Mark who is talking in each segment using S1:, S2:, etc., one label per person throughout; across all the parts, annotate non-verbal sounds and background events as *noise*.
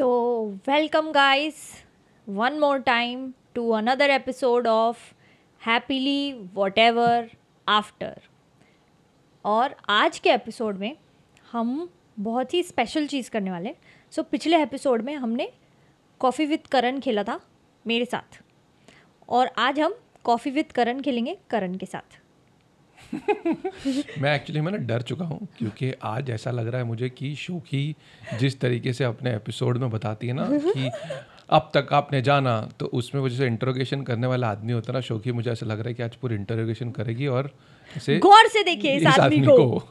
S1: So, welcome, guys, one more time to another episode of Happily Whatever after और आज के episode में हम बहुत ही स्पेशल चीज़ करने वाले सो so, पिछले एपिसोड में हमने कॉफ़ी विद करण खेला था मेरे साथ। और आज हम कॉफ़ी विद करण खेलेंगे करण के साथ। *laughs*
S2: मैं एक्चुअली मैं ना डर चुका हूँ क्योंकि आज ऐसा लग रहा है मुझे कि शोकी जिस तरीके से अपने एपिसोड में बताती है ना कि अब तक आपने जाना तो उसमें वो जैसे इंटरोगेशन करने वाला आदमी होता ना शोकी मुझे ऐसा लग रहा है कि आज पूरी इंटरोगेशन करेगी और इसे
S1: गौर से देखिए इस आदमी को।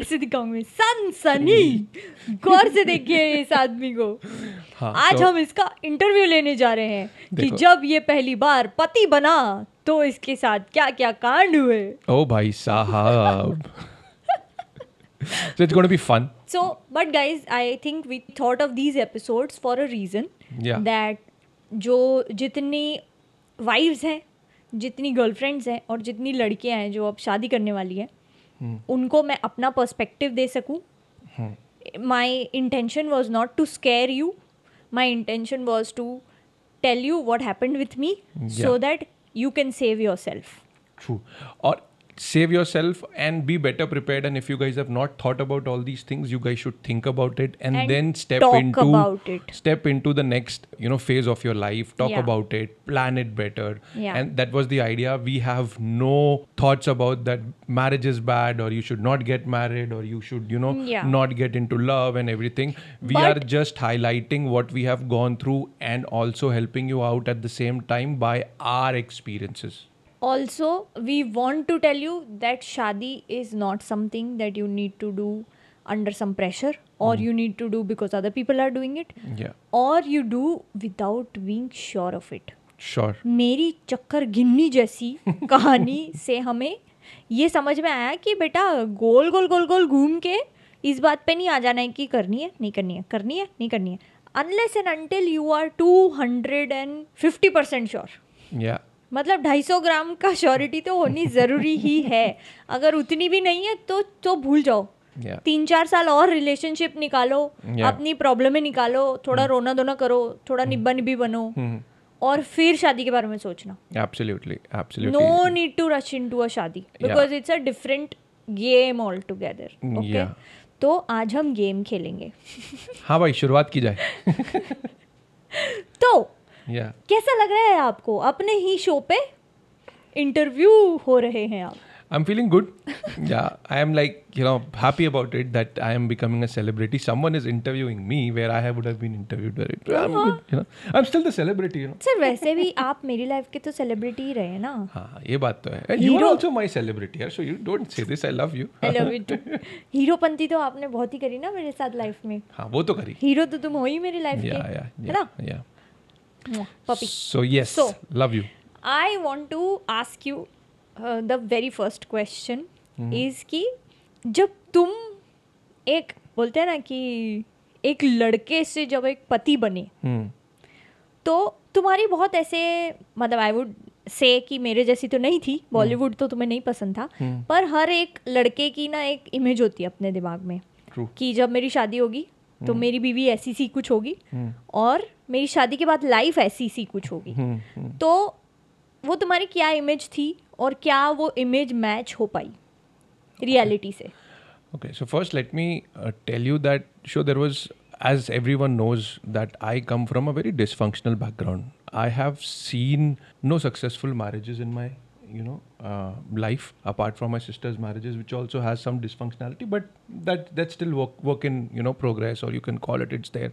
S1: ऐसे *laughs* दिखाऊँगी। सन सनी। गौर से देखिए इस आदमी को।
S2: हाँ,
S1: आज
S2: तो-
S1: हम इसका इंटरव्यू लेने जा रहे हैं कि जब ये पहली बार पति बना तो इसके साथ क्या क्या कांड हुए?
S2: ओ oh, भाई साहब। So it's going to be fun.
S1: So but guys i think we thought of these episodes for a जो जितनी वाइव्स हैं जितनी गर्लफ्रेंड्स हैं और जितनी लड़कियाँ हैं जो अब शादी करने वाली हैं hmm. उनको मैं अपना पर्सपेक्टिव दे सकूँ। My intention was not to scare you my intention was to tell you what happened with me so that you can save yourself
S2: True. Or save yourself and be better prepared. And if you guys have not thought about all these things, you guys should think about it and,
S1: And
S2: then step
S1: talk
S2: into
S1: about it.
S2: step into the next you know phase of your life. Talk
S1: Yeah.
S2: about it, plan it better.
S1: Yeah.
S2: And that was the idea. We have no thoughts about that marriage is bad or you should not get married or you should you know
S1: Yeah.
S2: not get into love and everything. We
S1: But-
S2: are just highlighting what we have gone through and also helping you out at the same time by our experiences.
S1: Also we want to tell you that shaadi is not something that you need to do under some pressure और you need to do because other people are doing it और you do without being sure of it
S2: sure
S1: मेरी चक्कर गिन्नी जैसी कहानी से हमें ये समझ में आया कि बेटा गोल गोल गोल गोल घूम के इस बात पे नहीं आ जाना है कि करनी है नहीं करनी है करनी है नहीं करनी है। Unless and until you are two hundred and fifty percent sure
S2: या
S1: मतलब 250 ग्राम का श्योरिटी तो होनी ज़रूरी ही है अगर उतनी भी नहीं है तो तो भूल जाओ
S2: Yeah.
S1: तीन चार साल और रिलेशनशिप निकालो
S2: Yeah.
S1: अपनी प्रॉब्लमें निकालो थोड़ा hmm. रोना धोना करो थोड़ा hmm. निब्बा निब्बी बनो
S2: Hmm.
S1: और फिर शादी के बारे में सोचना
S2: Absolutely, absolutely.
S1: No need to rush into a shaadi because it's a different game altogether
S2: okay
S1: तो आज हम गेम खेलेंगे
S2: हाँ भाई शुरुआत की जाए *laughs*
S1: तो
S2: yeah.
S1: कैसा लग रहा है आपको अपने ही शो पे इंटरव्यू हो रहे हैं आप
S2: I'm feeling good. yeah, I am like you know happy about it that I am becoming a celebrity. Someone is interviewing me where I would have been interviewed. Where it, I'm good, you know. I'm still the celebrity, you know.
S1: Sir, वैसे भी आप मेरी life के तो celebrity ही रहे ना.
S2: हाँ, ये बात तो है.
S1: You
S2: are also my celebrity, so you don't say this. I love you.
S1: I love you too. Heropanti तो आपने बहुत ही करी ना मेरे साथ लाइफ में.
S2: हाँ, वो तो करी.
S1: हीरो तो तुम हो ही मेरी लाइफ के.
S2: Yeah, yeah, yeah.
S1: है ना?
S2: Yeah.
S1: Puppy
S2: so yes
S1: So-
S2: love love
S1: you I want to ask you the very first question is कि जब तुम एक बोलते हैं ना कि एक लड़के से जब एक पति बने तो तुम्हारी बहुत ऐसे मतलब आई वुड से कि मेरे जैसी तो नहीं थी बॉलीवुड तो तुम्हें नहीं पसंद था पर हर एक लड़के की ना एक इमेज होती है अपने दिमाग में कि जब मेरी शादी होगी तो मेरी बीवी ऐसी सी कुछ होगी और मेरी शादी के बाद लाइफ ऐसी सी कुछ होगी। तो वो तुम्हारी क्या इमेज थी और क्या वो इमेज मैच हो पाई रियलिटी से?
S2: Okay so first let me tell you that so there was as everyone knows that I come from a very dysfunctional background I have seen no successful marriage in my you know uh, life apart from my sister's marriages which also has some dysfunctionality but that that's still work work in you know progress or you can call it it's there.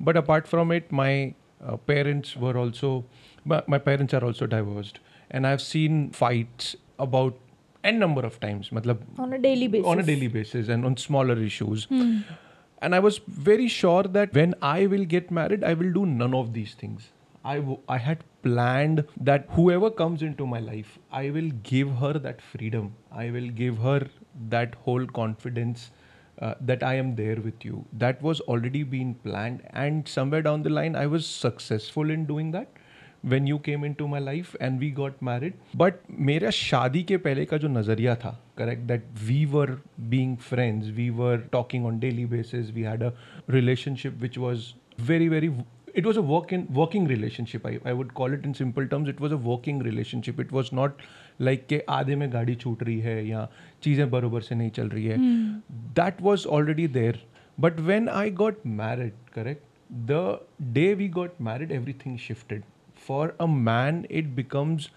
S2: But apart from it my uh, parents were also my, parents are also divorced. And i've seen fights about n number of times matlab,
S1: on a daily basis.
S2: on a daily basis and on smaller issues. Hmm. And i was very sure that when i will get married i will do none of these things. I, w- I had planned that whoever comes into my life, I will give her that freedom. I will give her that whole confidence uh, that I am there with you. That was already been planned. And somewhere down the line, I was successful in doing that. when you came into my life and we got married but मेरा शादी के पहले का जो नज़रिया था correct that we were being friends we were talking on daily basis we had a relationship which was very very it was a work in working relationship I, I would call it in simple terms it was a working relationship it was not like के आधे में गाड़ी छूट रही है या चीज़ें बरोबर से नहीं चल रही है that was already there but when I got married correct the day we got married everything shifted for a man it becomes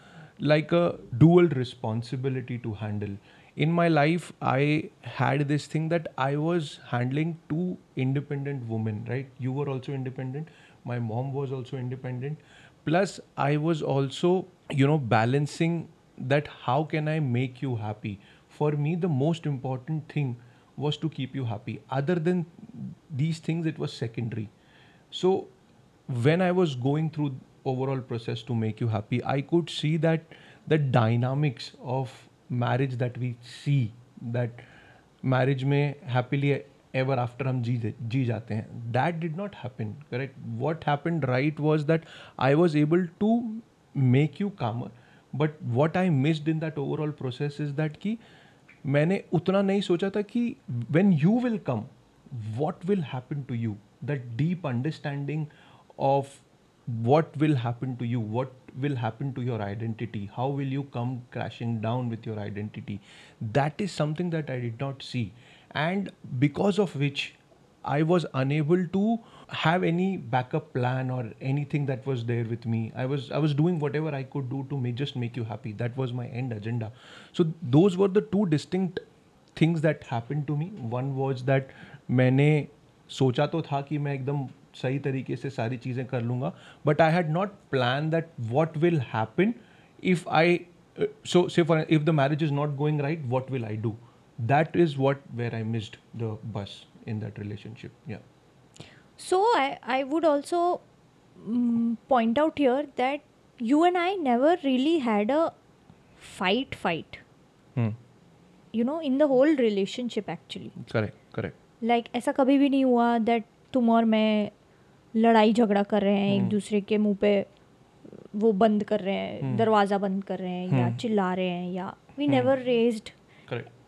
S2: like a dual responsibility to handle in my life i had this thing that i was handling two independent women right you were also independent my mom was also independent. Plus i was also you know balancing that how can i make you happy? For me the most important thing was to keep you happy. Other than these things it was secondary. So when i was going through overall process to make you happy i could see that the dynamics of marriage that we see that marriage may happily ever after हम जी जी जाते हैं। That did not happen correct what happen right was that I was able to make you calmer but what I missed in that overall process is that कि मैंने उतना नहीं सोचा था कि when you will come what will happen to you that deep understanding of what will happen to you what will happen to your identity how will you come crashing down with your identity that is something that I did not see and because of which i was unable to have any backup plan or anything that was there with me i was i was doing whatever i could do to make, just make you happy that was my end agenda so those were the two distinct things that happened to me one was that मैंने सोचा तो था कि मैं एकदम सही तरीके से सारी चीज़ें कर लूँगा but I had not plan that what will happen if I सो से for if the marriage is not going right what will I do that is what where I missed the bus in that relationship yeah
S1: So I, I would also mm, point out here that you and I never really had a fight fight.
S2: hmm.
S1: You know, in the whole relationship actually.
S2: correct correct
S1: like ऐसा कभी भी नहीं हुआ that तुम और मैं लड़ाई झगड़ा कर रहे हैं एक
S2: हम्म।
S1: दूसरे के मुंह पे वो बंद कर रहे हैं
S2: हम्म।
S1: दरवाज़ा बंद कर रहे हैं या
S2: हम्म।
S1: चिल्ला रहे हैं या we
S2: hmm.
S1: Never raised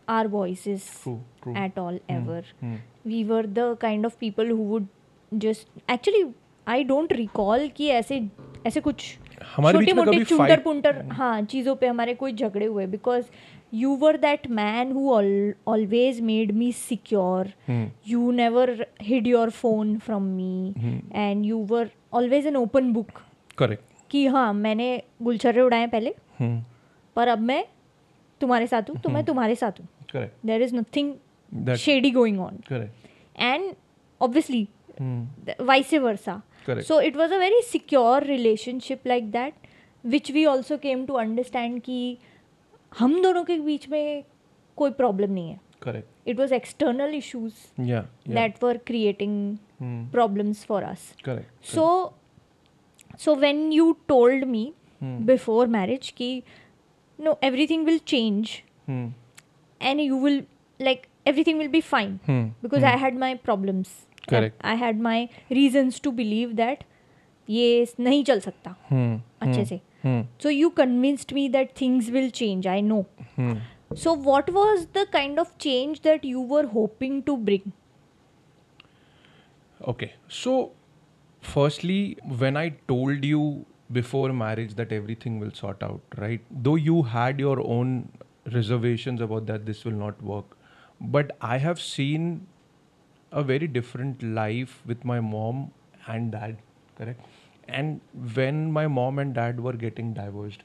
S1: our voices
S2: true, true.
S1: at
S2: all
S1: ever.
S2: Mm.
S1: We were the kind of people who would just actually I don't recall कि ऐसे ऐसे कुछ छोटे मोटे चुंटर पुंटर हाँ चीज़ों पे हमारे कोई झगड़े हुए because you were that man who always made me
S2: secure
S1: you never hid your phone from me and you were always an open book
S2: correct
S1: कि हाँ मैंने गुलछर्रे उड़ाए पहले
S2: hmm.
S1: पर अब मैं तुम्हारे साथ हूँ तो मैं तुम्हारे साथ हूँ
S2: correct
S1: there is nothing
S2: that,
S1: shady going on
S2: correct
S1: and obviously
S2: hmm.
S1: vice versa
S2: correct
S1: so it was a very secure relationship like that which we also came to understand कि हम दोनों के बीच में कोई problem नहीं है
S2: correct
S1: it was external issues
S2: yeah, yeah.
S1: that were creating
S2: hmm.
S1: problems for us
S2: correct,
S1: So, correct so so when you told me
S2: hmm.
S1: before marriage ki no everything will change
S2: hmm.
S1: and you will like everything will be fine
S2: Hmm.
S1: because
S2: hmm.
S1: i had my problems and
S2: Correct.
S1: i had my reasons to believe that ये नहीं चल सकता
S2: Hmm.
S1: अच्छे
S2: hmm.
S1: से
S2: Hmm.
S1: so you convinced me that things will change i know
S2: Hmm.
S1: so what was the kind of change that you were hoping to bring
S2: Okay. So, firstly, when I told you before marriage that everything will sort out, right? Though you had your own reservations about that this will not work, but I have seen a very different life with my mom and dad, correct? And when my mom and dad were getting divorced,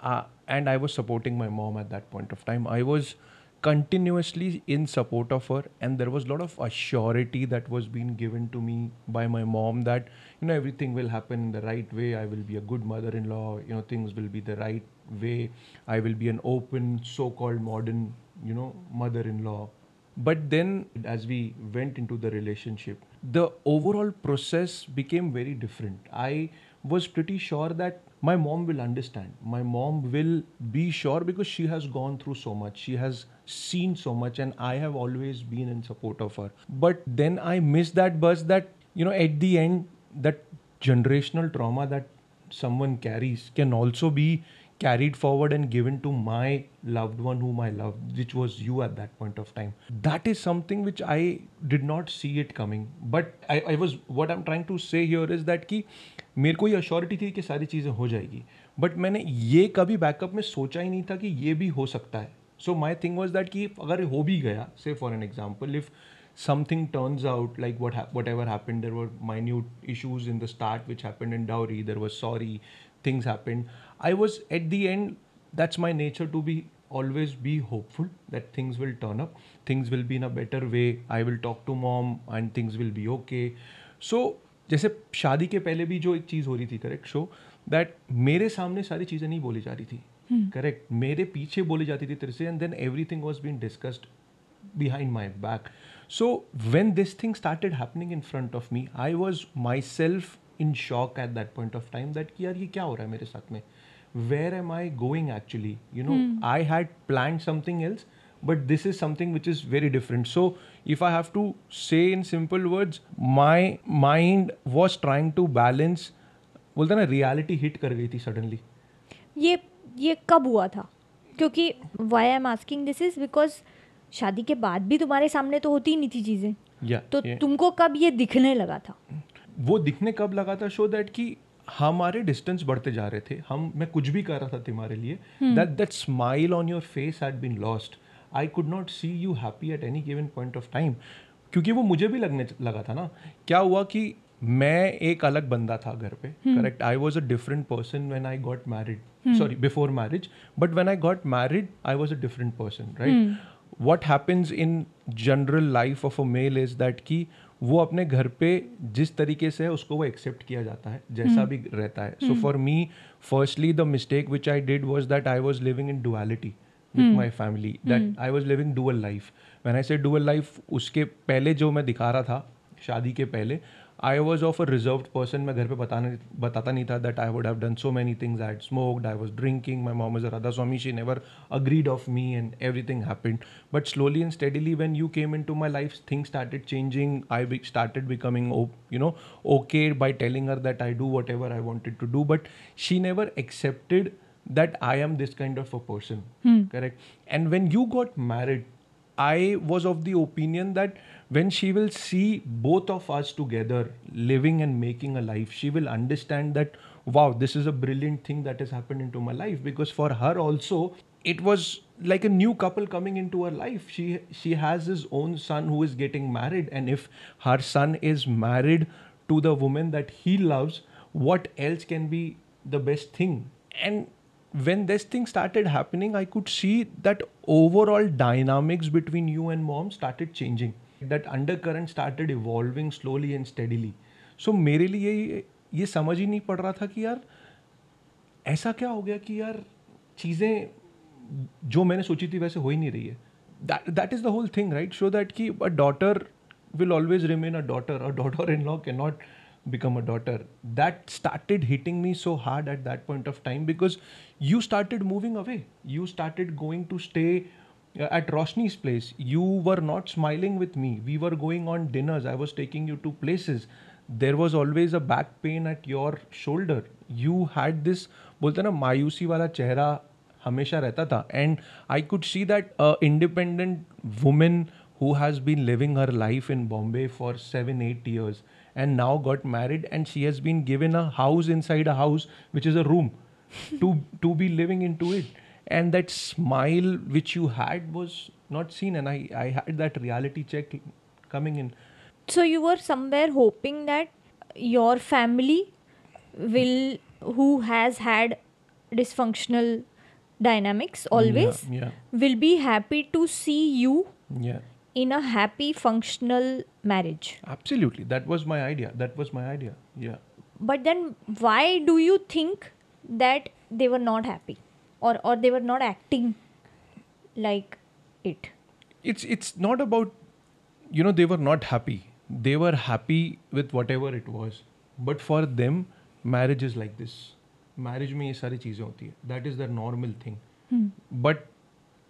S2: uh, and I was supporting my mom at that point of time, I was continuously in support of her and there was a lot of assurity that was being given to me by my mom that you know everything will happen in the right way i will be a good mother-in-law you know things will be the right way i will be an open so-called modern you know mother-in-law. But then as we went into the relationship the overall process became very different. I was pretty sure that my mom will understand. My mom will be sure because she has gone through so much. She has seen so much and i have always been in support of her. But then i missed that buzz that you know at the end that generational trauma that someone carries can also be carried forward and given to my loved one whom I love, which was you at that point of time. That is something which I did not see it coming. But I, I was what I'm trying to say here is that कि मेरे को ये assurity थी कि सारी चीज़ें हो जाएगी बट मैंने ये कभी बैकअप में सोचा ही नहीं था कि ये भी हो सकता है so my thing was that कि अगर हो भी गया say for an example if something turns out like what hap whatever happened there were minute issues in the start which happened in dowry there was sorry things happened i was at the end that's my nature to be always be hopeful that things will turn up things will be in a better way i will talk to mom and things will be okay so जैसे शादी के पहले भी जो एक चीज़ हो रही थी करेक्ट शो दैट मेरे सामने सारी चीज़ें नहीं बोली जा रही थी करेक्ट मेरे पीछे बोली जाती थी तेरे से and then everything was been discussed behind my back. so when this thing started happening in front of me I was myself in shock at that point of time that यार ये क्या हो रहा है मेरे साथ में? Where am I going actually you know I had plan something else but this is something which is very different so if I have to से in simple words my mind was trying to balance बोलते ना reality hit कर गई थी suddenly
S1: ये ये कब हुआ था? क्योंकि why I am asking this is because shaadi के बाद भी तुम्हारे सामने तो होती ही नहीं थी चीज़ें।
S2: या
S1: तो yeah. तुमको कब ये दिखने लगा था?
S2: वो दिखने कब लगा था शो दैट कि हमारे डिस्टेंस बढ़ते जा रहे थे। हम मैं कुछ भी कर रहा था तुम्हारे लिए that that smile on your face had been lost I could not see you happy at any given point of time क्योंकि वो मुझे भी लगने लगा था ना क्या हुआ कि मैं एक अलग बंदा था घर पे correct I was a different person when I got married sorry before marriage but when I got married I was a different person right what happens in general life of a male is that कि वो अपने घर पे जिस तरीके से है उसको वो एक्सेप्ट किया जाता है जैसा भी रहता है। So for me firstly the mistake which I did was that I was living in duality with my family that I was living dual life I say dual life उसके पहले जो मैं दिखा रहा था शादी के पहले I was of a reserve person मैं घर पे बताने बताता नहीं था that I would have done so many things I smoked I was drinking my mom is Radha Swami she never agreed of me and everything happened but slowly and steadily when you came in to my life things started changing I started becoming you know okay by telling her that I do whatever I wanted to do but she never accepted that I am this kind of a person. Correct. And when you got married, I was of the opinion that when she will see both of us together living and making a life, she will understand that, wow, this is a brilliant thing that has happened into my life. Because for her also, it was like a new couple coming into her life. She she has his own son who is getting married, and if her son is married to the woman that he loves, what else can be the best thing? And when this thing started happening, I could see that overall dynamics between you and mom started changing That undercurrent started evolving slowly and steadily. So मेरे लिए ये- ये समझ ही नहीं पड़ रहा था कि यार ऐसा क्या हो गया कि यार चीज़ें जो मैंने सोची थी वैसे हो ही नहीं रही है that is the whole thing right so that कि a daughter will always remain a daughter. A daughter-in-law cannot become a daughter. That started hitting me so hard at that point of time because you started moving away. You started going to stay uh, at Roshni's place. You were not smiling with me. We were going on dinners. I was taking you to places. There was always a back pain at your shoulder. You had this बोलते ना मायूसी वाला चेहरा हमेशा रहता था and I could see that independent women who has been living her life in Bombay for seven, eight years and now got married and she has been given a house inside a house which is a room *laughs* to to be living into it. And that smile which you had was not seen and I, I had that reality check coming in.
S1: So you were somewhere hoping that your family will, who has had dysfunctional dynamics always,
S2: Yeah.
S1: will be happy to see you
S2: Yeah.
S1: in a happy functional marriage.
S2: Absolutely. That was my idea. That was my idea. Yeah.
S1: But then why do you think that they were not happy or, or they were not acting like it?
S2: it's it's not about you know they were not happy they were happy with whatever it was but for them marriage is like this marriage में ये सारी चीज़ें होती है that is the normal thing but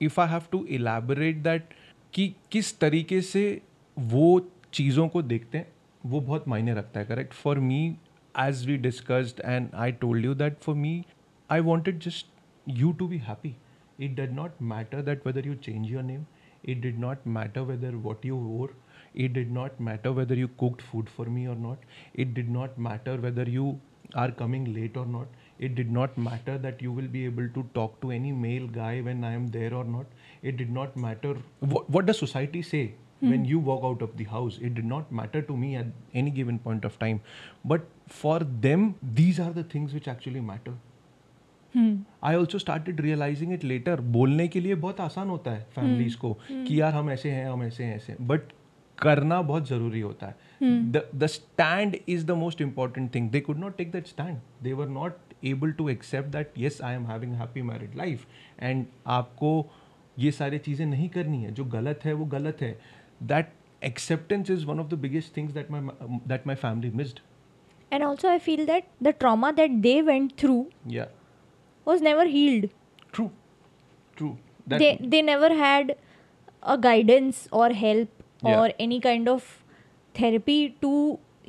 S2: if I have to elaborate that कि किस तरीके से वो चीज़ों को देखते हैं वो बहुत मायने रखता है correct for me as we discussed and i told you that for me i wanted just you to be happy. It did not matter that whether you change your name. It did not matter whether what you wore. It did not matter whether you cooked food for me or not. It did not matter whether you are coming late or not. It did not matter that you will be able to talk to any male guy when i am there or not. It did not matter what, what does society say hmm. when you walk out of the house? It did not matter to me at any given point of time. But for them these are the things which actually matter I also started realising it later बोलने के लिए बहुत आसान होता है families को कि यार हम ऐसे हैं हम ऐसे हैं ऐसे बट करना बहुत ज़रूरी होता है। The stand is the most important thing they could not take that stand they were not able to accept that yes I am having happy married life and आपको ये सारी चीज़ें नहीं करनी है। जो गलत है वो गलत है। That acceptance is one of the biggest things that my that my family missed.
S1: And also, I feel that the trauma that they went through
S2: yeah.
S1: Was never healed.
S2: true. True. That
S1: they they never had a guidance or help
S2: Yeah.
S1: or any kind of therapy to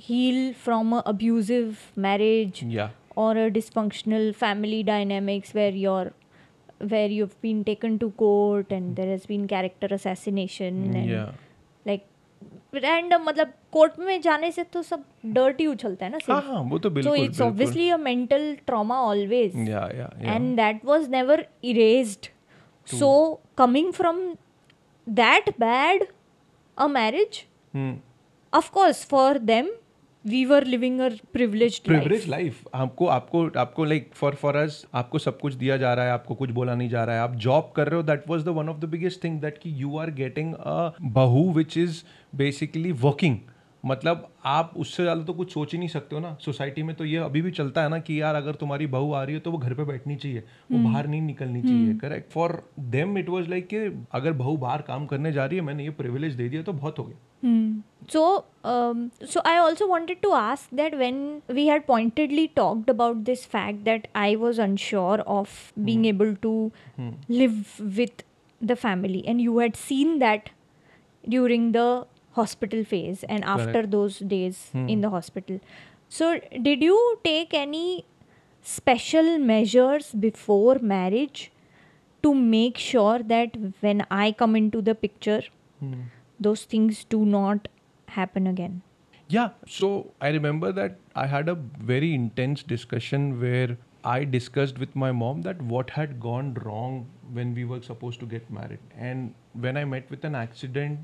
S1: heal from a abusive marriage
S2: yeah.
S1: or a dysfunctional family dynamics where you're where you've been taken to court and there has been character assassination and
S2: yeah
S1: random मतलब court में जाने से तो सब dirt ही उछलता है ना
S2: हाँ हाँ वो तो बिल्कुल so
S1: it's obviously a mental trauma always and that was never erased so coming from that bad a marriage of course for them course were living privileged
S2: privilege
S1: life.
S2: Life आपको आपको आपको लाइक फॉर फॉर अस आपको सब कुछ दिया जा रहा है, आपको कुछ बोला नहीं जा रहा है। आप जॉब कर रहे हो that was the one of the biggest thing that कि you are getting a bahu which is basically working मतलब आप उससे ज़्यादा तो कुछ सोच ही नहीं सकते हो ना सोसाइटी में तो ये अभी भी चलता है ना कि यार अगर तुम्हारी बहू आ रही है तो वो घर पे बैठनी चाहिए वो बाहर नहीं निकलनी चाहिए correct for them it was like कि अगर बहू बाहर काम करने जा रही है मैंने ये प्रिविलेज दे दिया तो बहुत हो गया
S1: Hmm. um, so i also wanted to ask that when we had pointedly talked about this fact that i was unsure of being able to live with the family and you had seen that during the hospital phase and after
S2: Correct.
S1: those days hmm. in the hospital so did you take any special measures before marriage to make sure that when i come into the picture hmm. those things do not happen again
S2: Yeah. So I remember that I had a very intense discussion where I discussed with my mom that what had gone wrong when we were supposed to get married. And when I met with an accident,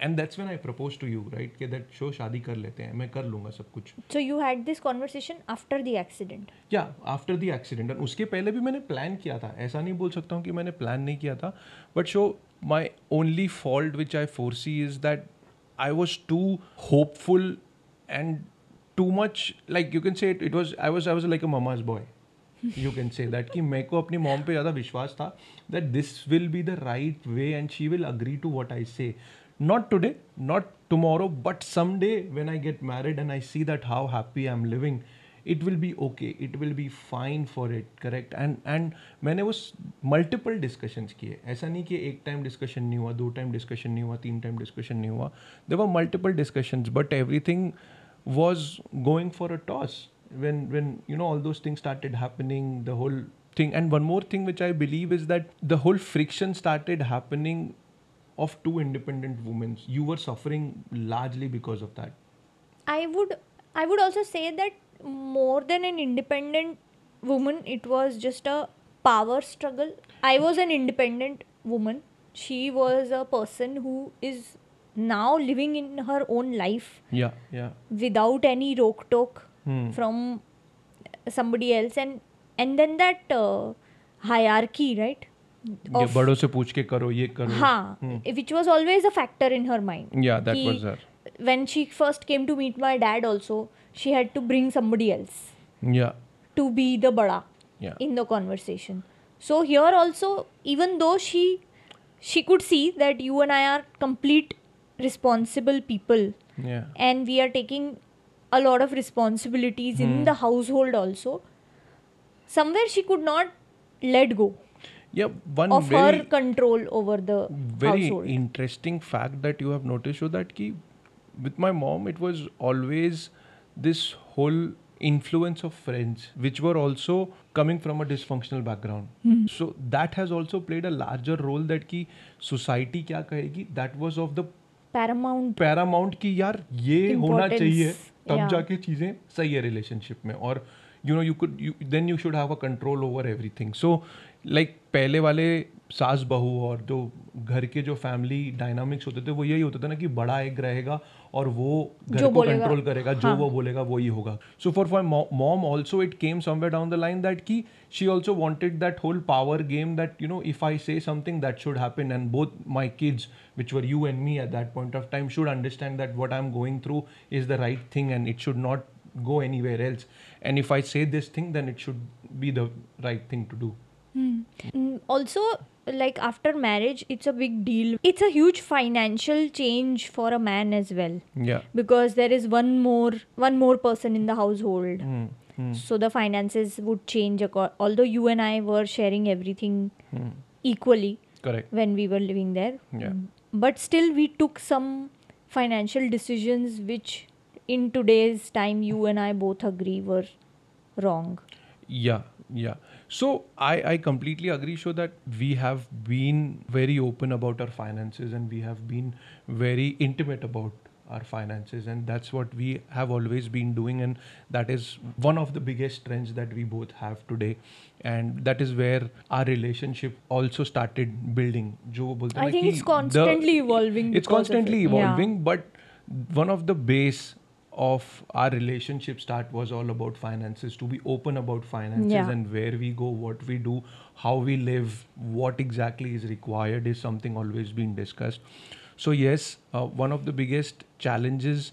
S2: and that's when I proposed to you, right? कि that show शादी कर लेते हैं मैं कर लूँगा सब कुछ
S1: So you had this conversation after the accident.
S2: या आफ्टर द एक्सीडेंट उसके पहले भी मैंने प्लान किया था ऐसा नहीं बोल सकता हूँ कि मैंने प्लान नहीं किया था but so my only fault which I four C is that I was too hopeful and too much like you can say it was I was I was like a mama's boy you can say that कि मेरे को अपनी mom पे ज़्यादा विश्वास था that this will be the right way and she will agree to what I say not today not tomorrow but someday when i get married and i see that how happy i'm living it will be okay it will be fine for it correct and and मैंने वो multiple discussions किए ऐसा नहीं कि एक time discussion नहीं हुआ दो टाइम डिस्कशन नहीं हुआ तीन टाइम डिस्कशन नहीं हुआ देर were multiple discussions but everything was going for a toss when when you know all those things started happening the whole thing and one more thing which i believe is that the whole friction started happening of two independent women you were suffering largely because of that
S1: I would I would also say that more than an independent woman, it was just a power struggle. I was an independent woman. She was a person who is now living in her own life
S2: yeah yeah
S1: without any rock talk
S2: Hmm.
S1: from somebody else and and then that uh, hierarchy right
S2: ये बड़ों से पूछ के करो ये करो
S1: हाँ, which was always a factor in her mind.
S2: Yeah, that
S1: कि
S2: was her.
S1: When she first came to meet my dad, also she had to bring somebody else
S2: yeah
S1: to be the bada
S2: yeah
S1: in the conversation. So here also, even though she she could see that you and I are complete responsible people,
S2: yeah
S1: and we are taking a lot of responsibilities in the household also. Somewhere she could not let go
S2: yeah one
S1: of
S2: very
S1: her control over the
S2: very
S1: household.
S2: interesting fact that you have noticed so that ki with my mom it was always this whole influence of friends which were also coming from a dysfunctional background
S1: Hmm.
S2: so that has also played a larger role that ki society क्या कहेगी that was of the
S1: paramount
S2: Paramount की यार ये होना
S1: Importance,
S2: चाहिए तब
S1: yeah.
S2: जाके चीज़ें सही है रिलेशनशिप में और you know you could then you should have a control over everything so like like, पहले वाले सास बहू और जो घर के जो फैमिली डायनामिक्स होते थे वो यही होता था ना कि बड़ा एक रहेगा और वो घर को कंट्रोल करेगा
S1: हाँ.
S2: जो वो बोलेगा वो ही होगा। So for for mom also it came somewhere down the line that की she also wanted that whole power game that you know if I say something that should happen and both my kids which were you and me at that point of time should understand that what I am going through is the right thing and it should not go any where else and if I say this thing then it should be the right thing to do
S1: Mm, also like after marriage it's a big deal. It's a huge financial change for a man as well.
S2: Yeah.
S1: Because there is one more one more person in the household.
S2: Hmm. Hmm.
S1: so the finances would change although you and i were sharing everything
S2: Hmm.
S1: equally
S2: correct.
S1: when we were living there.
S2: Yeah.
S1: But still we took some financial decisions which in today's time you and i both agree were wrong.
S2: Yeah. Yeah so i i completely agree so that we have been very open about our finances and we have been very intimate about our finances and that's what we have always been doing and that is one of the biggest trends that we both have today and that is where our relationship also started building jo
S1: I think it's
S2: the-
S1: constantly evolving
S2: it's constantly
S1: it. Yeah.
S2: evolving but one of the base of our relationship start was all about finances to be open about finances
S1: Yeah.
S2: and where we go what we do how we live what exactly is required is something always being discussed so yes uh, one of the biggest challenges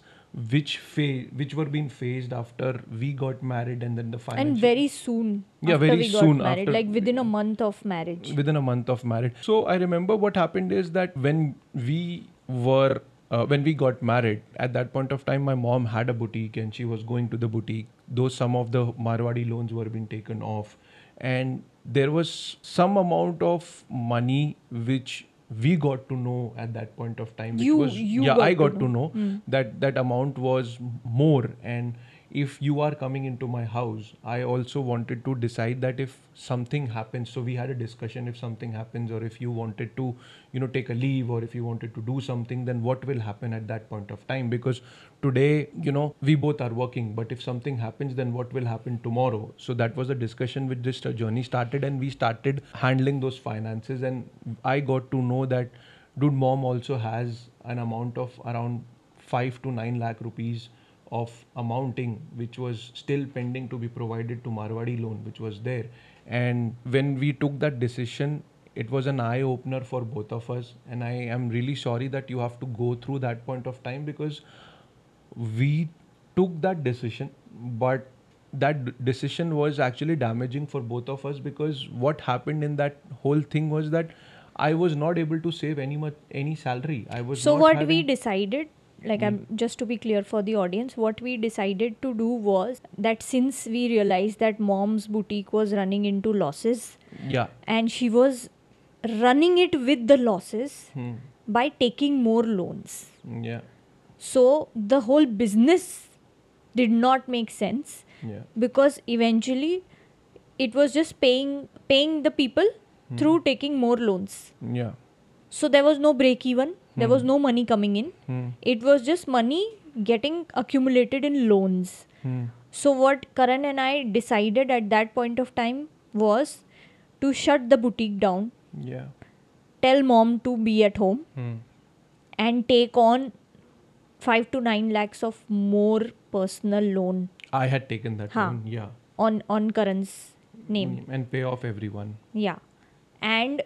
S2: which fa- which were being faced after we got married and then the financial
S1: and very soon
S2: Yeah, very
S1: we got
S2: soon
S1: married
S2: after-
S1: like within a month of marriage
S2: within a month of marriage. So I remember what happened is that when we were uh, when we got married, at that point of time, my mom had a boutique and she was going to the boutique. Though some of the Marwadi loans were being taken off, and there was some amount of money which we got to know at that point of time. which
S1: You-
S2: was,
S1: you
S2: yeah,
S1: got
S2: I
S1: to
S2: got to
S1: know.
S2: know that that amount was more and if you are coming into my house i also wanted to decide that if something happens. So we had a discussion if something happens or if you wanted to you know take a leave or if you wanted to do something then what will happen at that point of time? Because today you know we both are working but if something happens then what will happen tomorrow? So that was a discussion which this journey started and we started handling those finances. And i got to know that dude mom also has an amount of around 5 to 9 lakh rupees of amounting which was still pending to be provided to Marwadi loan which was there. And when we took that decision it was an eye opener for both of us. And I am really sorry that you have to go through that point of time because we took that decision but that decision was actually damaging for both of us because what happened in that whole thing was that I was not able to save any much any salary. I was
S1: so what we decided like i'm just to be clear for the audience what we decided to do was that since we realized that mom's boutique was running into losses
S2: yeah.
S1: and she was running it with the losses
S2: Hmm.
S1: by taking more loans.
S2: Yeah.
S1: So the whole business did not make sense
S2: yeah.
S1: because eventually it was just paying paying the people through taking more loans.
S2: Yeah.
S1: So there was no break even there was no money coming in
S2: Hmm.
S1: it was just money getting accumulated in loans
S2: Hmm.
S1: so what karan and i decided at that point of time was to shut the boutique down
S2: Yeah.
S1: tell mom to be at home
S2: Hmm.
S1: and take on 5 to 9 lakhs of more personal loan
S2: I had taken that loan. Yeah.
S1: on on karan's name
S2: And pay off everyone.
S1: Yeah. And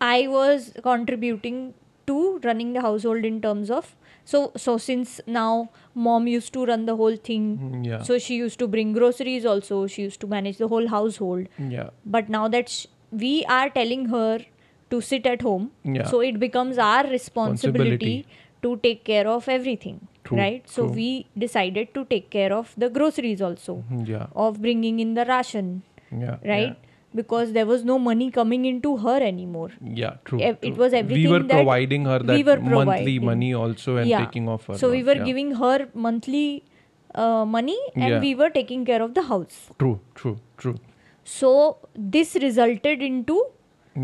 S1: I was contributing to running the household in terms of so so since now mom used to run the whole thing
S2: Mm, Yeah.
S1: so she used to bring groceries also she used to manage the whole household
S2: yeah.
S1: but now that sh- we are telling her to sit at home
S2: Yeah.
S1: so it becomes our responsibility to take care of everything
S2: True,
S1: right so
S2: true.
S1: we decided to take care of the groceries also
S2: Mm, Yeah.
S1: of bringing in the ration
S2: Yeah.
S1: right because there was no money coming into her anymore
S2: Yeah. yeah true.
S1: Ev- it
S2: true.
S1: was
S2: We
S1: everything
S2: were
S1: that
S2: providing her
S1: we
S2: that
S1: were
S2: monthly
S1: providing.
S2: money also and
S1: Yeah.
S2: taking off her.
S1: so we
S2: loan.
S1: were
S2: Yeah.
S1: giving her monthly uh, money and
S2: Yeah.
S1: we were taking care of the house.
S2: True, true, true.
S1: So this resulted into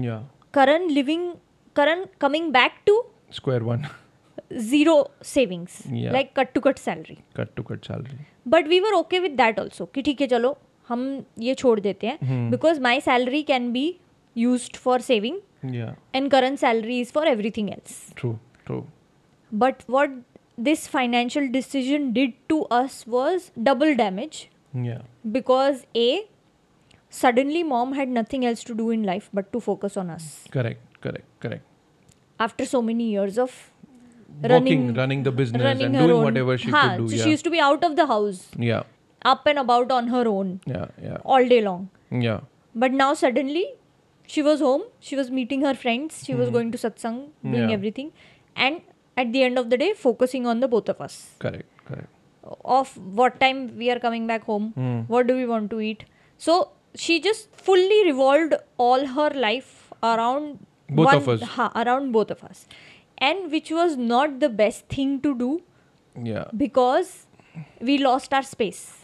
S2: Yeah.
S1: Karan living, Karan coming back to
S2: Square one. *laughs*
S1: zero savings,
S2: Yeah.
S1: like cut to cut salary.
S2: cut to cut salary.
S1: But we were okay with that also कि ठीक है चलो हम ये छोड़ देते हैं because my salary can
S2: be
S1: use for saving and current salary is
S2: for everything
S1: else but what this financial decision did to us was double
S2: damage
S1: because a suddenly mom had nothing else to do in life but to focus on us
S2: correct correct correct
S1: after so many years of
S2: Running,
S1: running,
S2: running the business
S1: running
S2: and doing
S1: own.
S2: whatever she
S1: Haan,
S2: could do.
S1: So
S2: yeah.
S1: she used to be out of the house.
S2: Yeah.
S1: Up and about on her own
S2: Yeah. Yeah.
S1: all day long
S2: Yeah.
S1: But now suddenly she was home, she was meeting her friends, she was
S2: Hmm.
S1: going to satsang, doing
S2: Yeah.
S1: everything, and at the end of the day, focusing on the both of us.
S2: Correct, correct.
S1: Of what time we are coming back home,
S2: Hmm.
S1: what do we want to eat. So she just fully revolved all her life around
S2: Both
S1: one-
S2: of us.
S1: Ha, around both of us. And which was not the best thing to do
S2: Yeah.
S1: because we lost our space.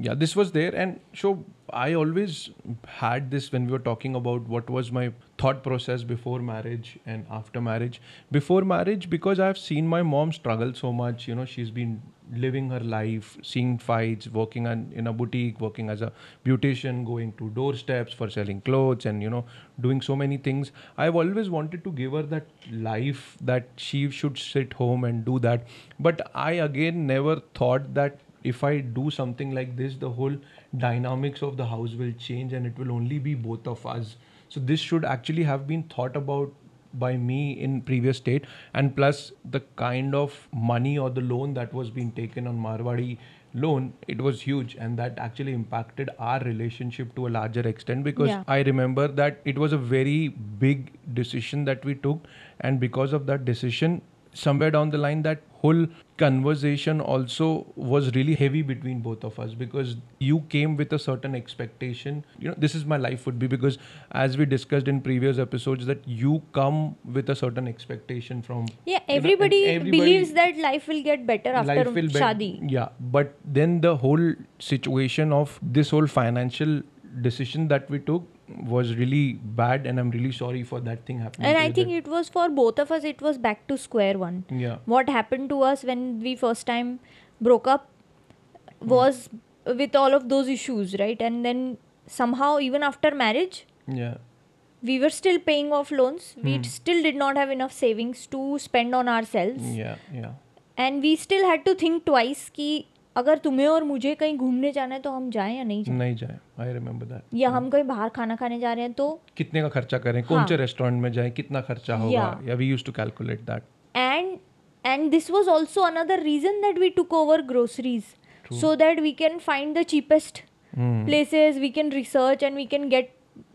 S2: Yeah this was there. And so i always had this when we were talking about what was my thought process before marriage and after marriage. Before marriage because i've seen my mom struggle so much you know she's been living her life seeing fights working on, in a boutique working as a beautician going to doorsteps for selling clothes and you know doing so many things. I've always wanted to give her that life that she should sit home and do that. But i again never thought that if I do something like this, the whole dynamics of the house will change and it will only be both of us. So this should actually have been thought about by me in previous state and plus the kind of money or the loan that was being taken on Marwadi loan it was huge and that actually impacted our relationship to a larger extent because
S1: Yeah.
S2: I remember that it was a very big decision that we took and because of that decision somewhere down the line that whole conversation also was really heavy between both of us because you came with a certain expectation you know this is my life would be because as we discussed in previous episodes that you come with a certain expectation from
S1: Yeah,
S2: you know,
S1: everybody,
S2: everybody-
S1: believes that life will get better after
S2: will be-
S1: shadi.
S2: yeah but then the whole situation of this whole financial decision that we took was really bad and i'm really sorry for that thing happening
S1: And I think it was for both of us, it was back to square one.
S2: yeah
S1: What happened to us when we first time broke up
S2: Hmm.
S1: was with all of those issues, right? And then somehow, even after marriage,
S2: yeah
S1: we were still paying off loans. We
S2: Hmm.
S1: still did not have enough savings to spend on ourselves.
S2: yeah yeah
S1: And we still had to think twice कि अगर तुम्हें और मुझे कहीं घूमने जाना है तो हम जाए या नहीं जाएँ?
S2: नहीं जाए। आई रिमेम्बर दैट
S1: या हम कहीं बाहर खाना खाने जा रहे हैं तो?
S2: कितने का खर्चा करें? कौन से हाँ। रेस्टोरेंट में जाए? कितना खर्चा होगा?
S1: Reason that we took over groceries so that we can find the cheapest places we can research and we can get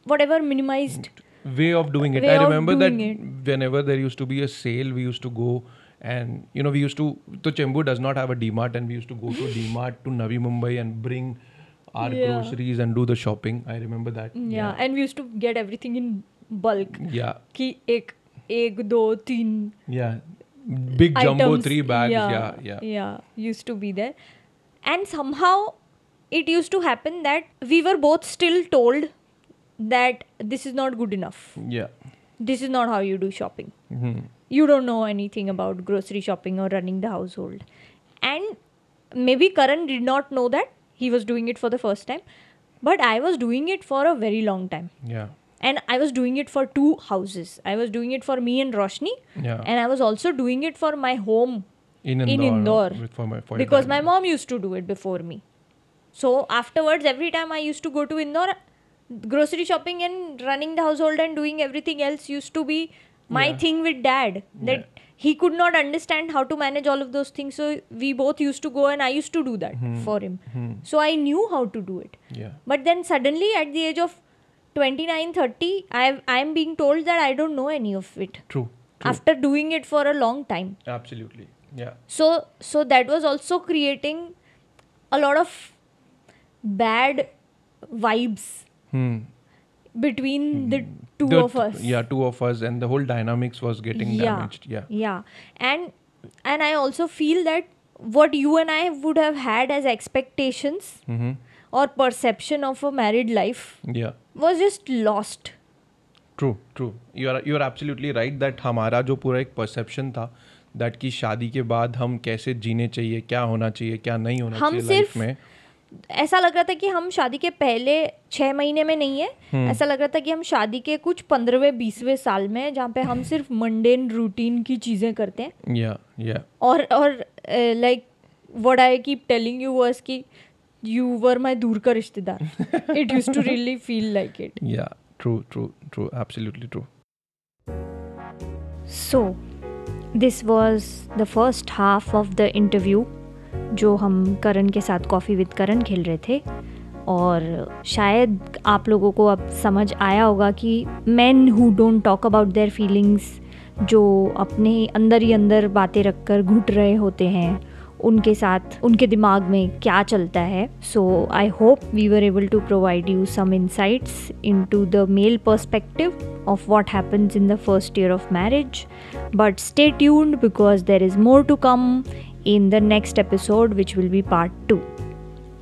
S1: what ever minimise
S2: way of doing it I remember that whenever there used to be a sale we used to go And you know, we used to. So Chembur does not have a DMart, and we used to go to DMart to Navi Mumbai and bring our
S1: yeah.
S2: groceries and do the shopping. I remember that.
S1: Yeah. yeah. and we used to get everything in bulk.
S2: Yeah.
S1: Ki ek, ek, do, teen.
S2: Yeah. Big
S1: items.
S2: jumbo three bags.
S1: Yeah.
S2: yeah. Yeah.
S1: Yeah. Used to be there, and somehow it used to happen that we were both still told that this is not good enough.
S2: Yeah.
S1: This is not how you do shopping.
S2: Mm-hmm
S1: you don't know anything about grocery shopping or running the household. And maybe karan did not know that he was doing it for the first time but i was doing it for a very long time.
S2: Yeah.
S1: And i was doing it for two houses. I was doing it for me and roshni.
S2: Yeah.
S1: And i was also doing it for my home
S2: in Indore,
S1: in
S2: Indore, for my for
S1: because my mom used to do it before me. So afterwards every time i used to go to indore grocery shopping and running the household and doing everything else used to be my
S2: Yeah.
S1: thing with dad that he could not understand how to manage all of those things so we both used to go and i used to do that for him.
S2: Hmm.
S1: so i knew how to do it.
S2: Yeah.
S1: But then suddenly at the age of 29 30 i i'm being told that i don't know any of it.
S2: True, true.
S1: after doing it for a long time.
S2: Absolutely. Yeah.
S1: So so that was also creating a lot of bad vibes.
S2: Hmm
S1: between the two
S2: The
S1: of us
S2: yeah two of us and the whole dynamics was getting
S1: Yeah.
S2: damaged yeah
S1: yeah and and i also feel that what you and I would have had as expectations
S2: Mm-hmm.
S1: or perception of a married life
S2: Yeah.
S1: was just lost.
S2: True true you are you are absolutely right that हमारा जो पूरा एक perception था that कि शादी के बाद हम कैसे जीने चाहिए क्या होना चाहिए क्या नहीं होना
S1: हम
S2: चाहिए लाइफ
S1: सिर्फ़
S2: में
S1: ऐसा लग रहा था कि हम शादी के पहले छः महीने में नहीं है। ऐसा लग रहा था कि हम शादी के कुछ पंद्रहवें बीसवें साल में हैं, जहाँ पे हम सिर्फ़ मंडेन रूटीन की चीज़ें करते हैं।
S2: या या
S1: और और like what I keep telling you was कि यू वर माई दूर का रिश्तेदार। It use to really feel like it
S2: या true true true absolutely true
S1: so this was the first half of the interview जो हम करण के साथ coffee with करण खेल रहे थे। और शायद आप लोगों को अब समझ आया होगा कि man who don't talk about their feelings जो अपने अंदर ही अंदर बातें रखकर घुट रहे होते हैं, उनके साथ, उनके दिमाग में क्या चलता है। So I hope we were able to provide you some insights in to the male perspective of what happens in the first year of marriage but stay tuned because there is more to come in the next episode, which will be part 2.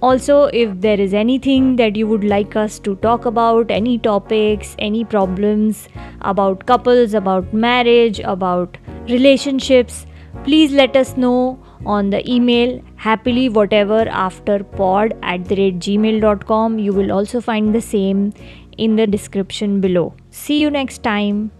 S1: Also, if there is anything that you would like us to talk about, any topics, any problems about couples, about marriage, about relationships, please let us know on the email happily whatever after pod at the rate gmail.com. You will also find the same in the description below. See you next time.